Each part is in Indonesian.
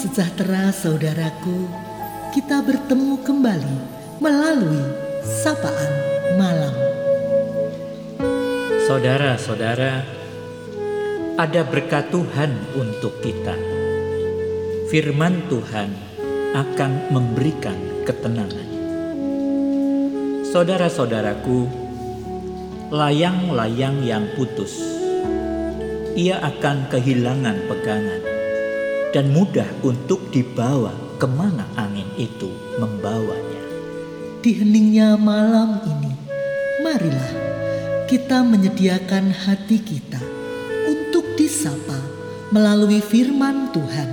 sejahtera saudaraku, kita bertemu kembali melalui sapaan malam. Saudara-saudara, ada berkat Tuhan untuk kita. Firman Tuhan akan memberikan ketenangan. Saudara-saudaraku, layang-layang yang putus, ia akan kehilangan pegangan dan mudah untuk dibawa ke mana angin itu membawanya. Di heningnya malam ini, marilah kita menyediakan hati kita untuk disapa melalui firman Tuhan.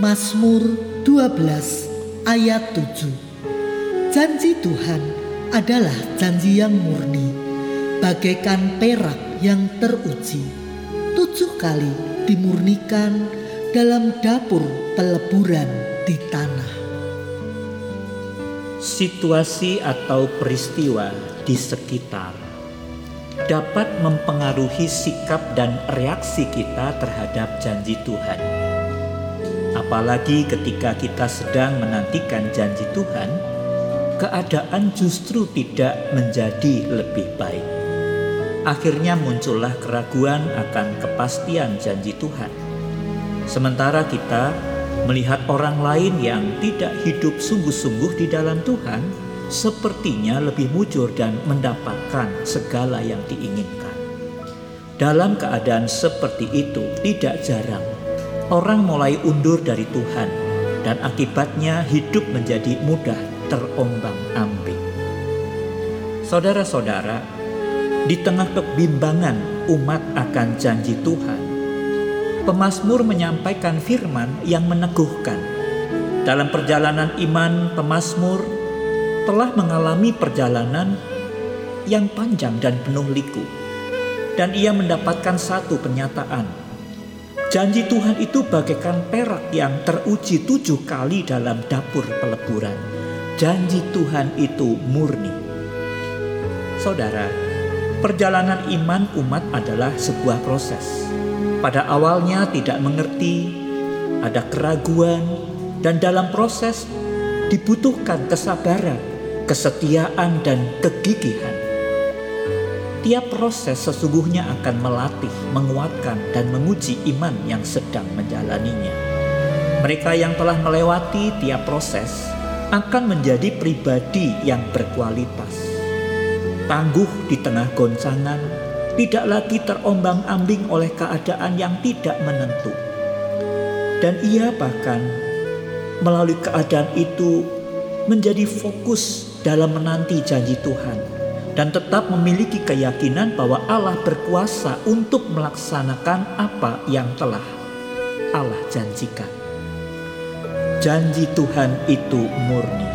Mazmur 12 ayat 7. Janji Tuhan adalah janji yang murni, bagaikan perak yang teruji. Tujuh kali dimurnikan dalam dapur peleburan di tanah. Situasi atau peristiwa di sekitar dapat mempengaruhi sikap dan reaksi kita terhadap janji Tuhan. Apalagi ketika kita sedang menantikan janji Tuhan, keadaan justru tidak menjadi lebih baik. Akhirnya muncullah keraguan akan kepastian janji Tuhan. Sementara kita melihat orang lain yang tidak hidup sungguh-sungguh di dalam Tuhan, sepertinya lebih mujur dan mendapatkan segala yang diinginkan. Dalam keadaan seperti itu, tidak jarang orang mulai undur dari Tuhan, dan akibatnya hidup menjadi mudah terombang-ambing. Saudara-saudara, di tengah kebimbangan umat akan janji Tuhan, pemazmur menyampaikan firman yang meneguhkan. Dalam perjalanan iman, pemazmur telah mengalami perjalanan yang panjang dan penuh liku. Dan ia mendapatkan satu pernyataan. Janji Tuhan itu bagaikan perak yang teruji tujuh kali dalam dapur peleburan. Janji Tuhan itu murni. Saudara, perjalanan iman umat adalah sebuah proses pada awalnya tidak mengerti, ada keraguan, dan dalam proses dibutuhkan kesabaran, kesetiaan, dan kegigihan. Tiap proses sesungguhnya akan melatih, menguatkan, dan menguji iman yang sedang menjalaninya. Mereka yang telah melewati tiap proses akan menjadi pribadi yang berkualitas, tangguh di tengah goncangan, tidak lagi terombang-ambing oleh keadaan yang tidak menentu. Dan ia bahkan melalui keadaan itu menjadi fokus dalam menanti janji Tuhan dan tetap memiliki keyakinan bahwa Allah berkuasa untuk melaksanakan apa yang telah Allah janjikan. Janji Tuhan itu murni.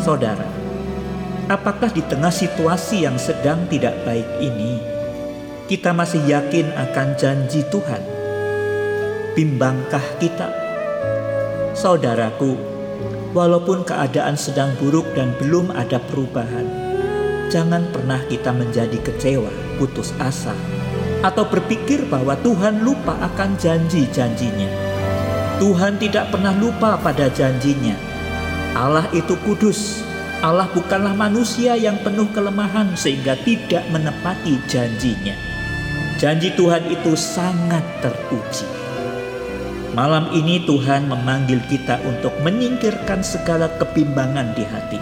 Saudara, apakah di tengah situasi yang sedang tidak baik ini kita masih yakin akan janji Tuhan? Bimbangkah kita? Saudaraku, walaupun keadaan sedang buruk dan belum ada perubahan, jangan pernah kita menjadi kecewa, putus asa, atau berpikir bahwa Tuhan lupa akan janji-janjinya. Tuhan tidak pernah lupa pada janjinya. Allah itu kudus. Allah bukanlah manusia yang penuh kelemahan sehingga tidak menepati janjinya. Janji Tuhan itu sangat teruji. Malam ini Tuhan memanggil kita untuk menyingkirkan segala kebimbangan di hati.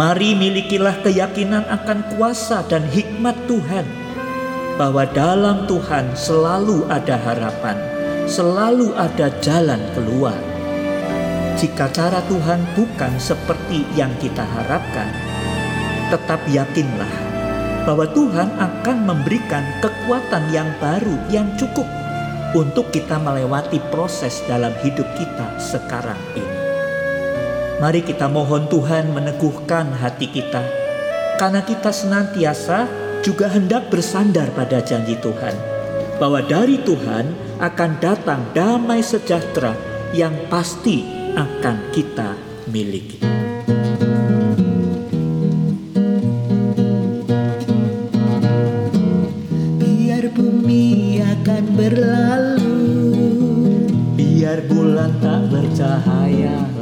Mari milikilah keyakinan akan kuasa dan hikmat Tuhan. Bahwa dalam Tuhan selalu ada harapan, selalu ada jalan keluar. Jika cara Tuhan bukan seperti yang kita harapkan, tetap yakinlah bahwa Tuhan akan memberikan kekuatan yang baru yang cukup untuk kita melewati proses dalam hidup kita sekarang ini. Mari kita mohon Tuhan meneguhkan hati kita, karena kita senantiasa juga hendak bersandar pada janji Tuhan, bahwa dari Tuhan akan datang damai sejahtera yang pasti akan kita miliki. Biar bulan tak bercahaya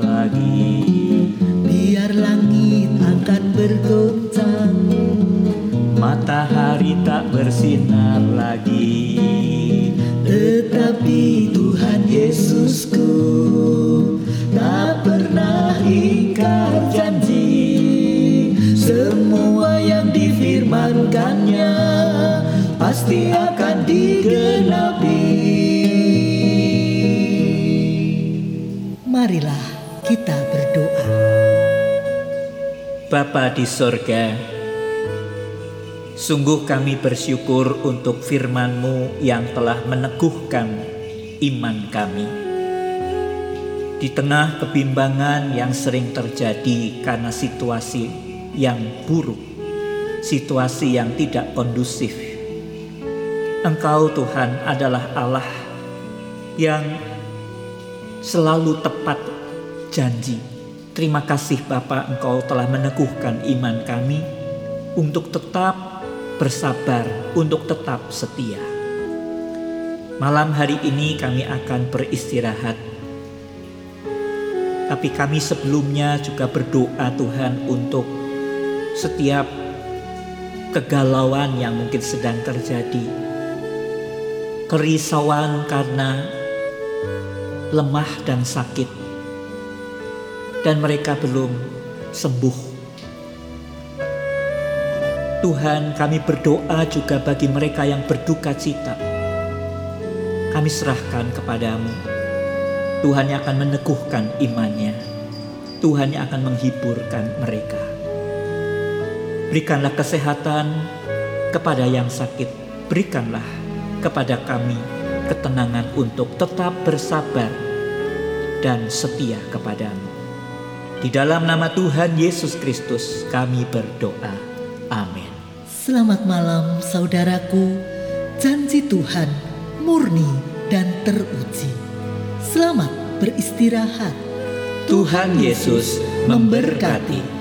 Pasti akan digenapi Marilah kita berdoa Bapa di sorga, sungguh kami bersyukur untuk firman-Mu yang telah meneguhkan iman kami. Di tengah kebimbangan yang sering terjadi karena situasi yang buruk, situasi yang tidak kondusif, Engkau Tuhan adalah Allah yang selalu tepat janji Terima kasih Bapak Engkau telah meneguhkan iman kami untuk tetap bersabar, untuk tetap setia. Malam hari ini kami akan beristirahat. Tapi kami sebelumnya juga berdoa Tuhan untuk setiap kegalauan yang mungkin sedang terjadi. Kerisauan karena lemah dan sakit dan mereka belum sembuh. Tuhan kami berdoa juga bagi mereka yang berduka cita. Kami serahkan kepadamu. Tuhan yang akan meneguhkan imannya. Tuhan yang akan menghiburkan mereka. Berikanlah kesehatan kepada yang sakit. Berikanlah kepada kami ketenangan untuk tetap bersabar dan setia kepadamu. Di dalam nama Tuhan Yesus Kristus kami berdoa. Amin. Selamat malam saudaraku. Janji Tuhan murni dan teruji. Selamat beristirahat. Tuhan Yesus memberkati.